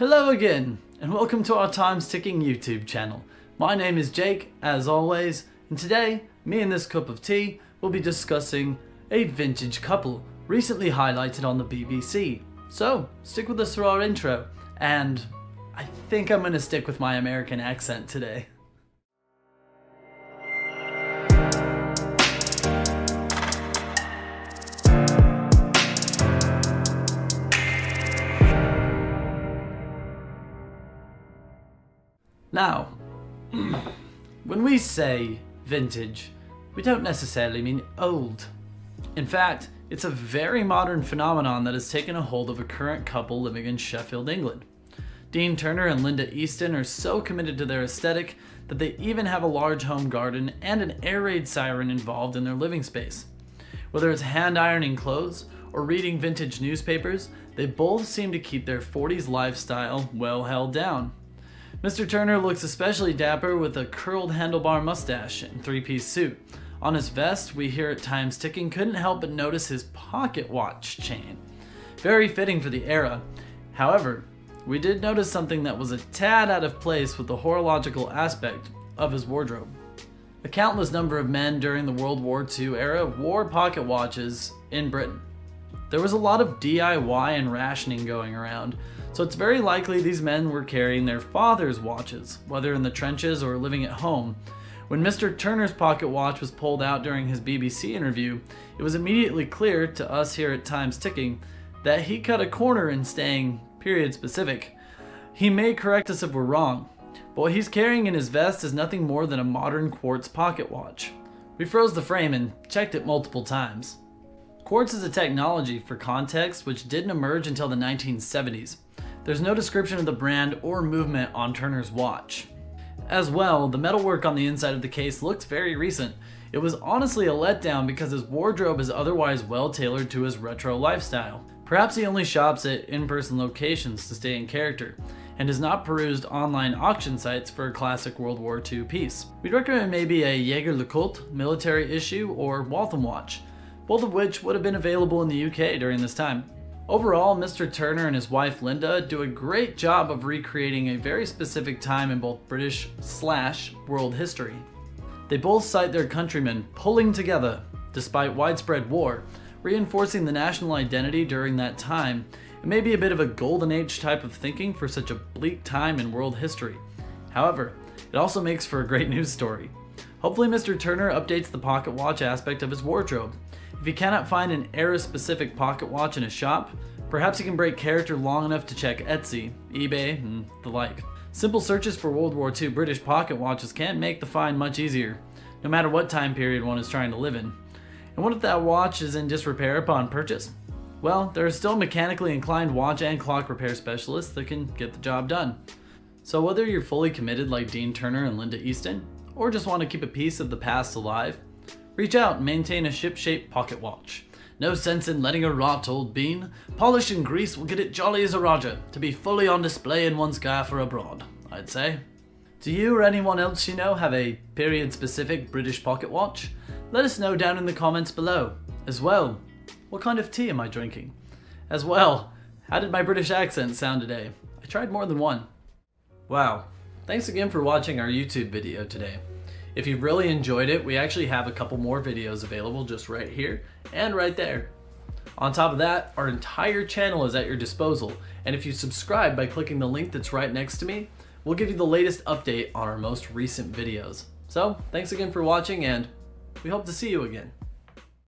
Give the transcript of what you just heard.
Hello again, and welcome to our Times Ticking YouTube channel. My name is Jake, as always, and today, me and this cup of tea will be discussing a vintage couple recently highlighted on the BBC. So, stick with us through our intro, and I think I'm gonna stick with my American accent today. Now, when we say vintage, we don't necessarily mean old. In fact, it's a very modern phenomenon that has taken a hold of a current couple living in Sheffield, England. Dean Turner and Linda Easton are so committed to their aesthetic that they even have a large home garden and an air raid siren involved in their living space. Whether it's hand ironing clothes or reading vintage newspapers, they both seem to keep their 40s lifestyle well held down. Mr. Turner looks especially dapper with a curled handlebar mustache and three-piece suit. On his vest, we hear at Times Ticking couldn't help but notice his pocket watch chain. Very fitting for the era. However, we did notice something that was a tad out of place with the horological aspect of his wardrobe. A countless number of men during the World War II era wore pocket watches in Britain. There was a lot of DIY and rationing going around, so it's very likely these men were carrying their father's watches, whether in the trenches or living at home. When Mr. Turner's pocket watch was pulled out during his BBC interview, it was immediately clear to us here at Times Ticking that he cut a corner in staying period specific. He may correct us if we're wrong, but what he's carrying in his vest is nothing more than a modern quartz pocket watch. We froze the frame and checked it multiple times. Quartz is a technology for context which didn't emerge until the 1970s. There's no description of the brand or movement on Turner's watch. As well, the metalwork on the inside of the case looks very recent. It was honestly a letdown because his wardrobe is otherwise well tailored to his retro lifestyle. Perhaps he only shops at in-person locations to stay in character, and has not perused online auction sites for a classic World War II piece. We'd recommend maybe a Jaeger-LeCoultre military issue or Waltham watch, both of which would have been available in the UK during this time. Overall, Mr. Turner and his wife Linda do a great job of recreating a very specific time in both British slash world history. They both cite their countrymen pulling together despite widespread war, reinforcing the national identity during that time. It may be a bit of a golden age type of thinking for such a bleak time in world history. However, it also makes for a great news story. Hopefully Mr. Turner updates the pocket watch aspect of his wardrobe. If you cannot find an era-specific pocket watch in a shop, perhaps you can break character long enough to check Etsy, eBay, and the like. Simple searches for World War II British pocket watches can make the find much easier, no matter what time period one is trying to live in. And what if that watch is in disrepair upon purchase? Well, there are still mechanically inclined watch and clock repair specialists that can get the job done. So whether you're fully committed like Dean Turner and Linda Easton, or just want to keep a piece of the past alive, Reach out and maintain a ship-shaped pocket watch. No sense in letting it rot, old bean. Polish and grease will get it jolly as a roger, to be fully on display in one's gaff or abroad, I'd say. Do you or anyone else you know have a period-specific British pocket watch? Let us know down in the comments below. As well, what kind of tea am I drinking? As well, how did my British accent sound today? I tried more than one. Wow, thanks again for watching our YouTube video today. If you've really enjoyed it, we actually have a couple more videos available just right here and right there. On top of that, our entire channel is at your disposal, and if you subscribe by clicking the link that's right next to me, we'll give you the latest update on our most recent videos. So, thanks again for watching, and we hope to see you again.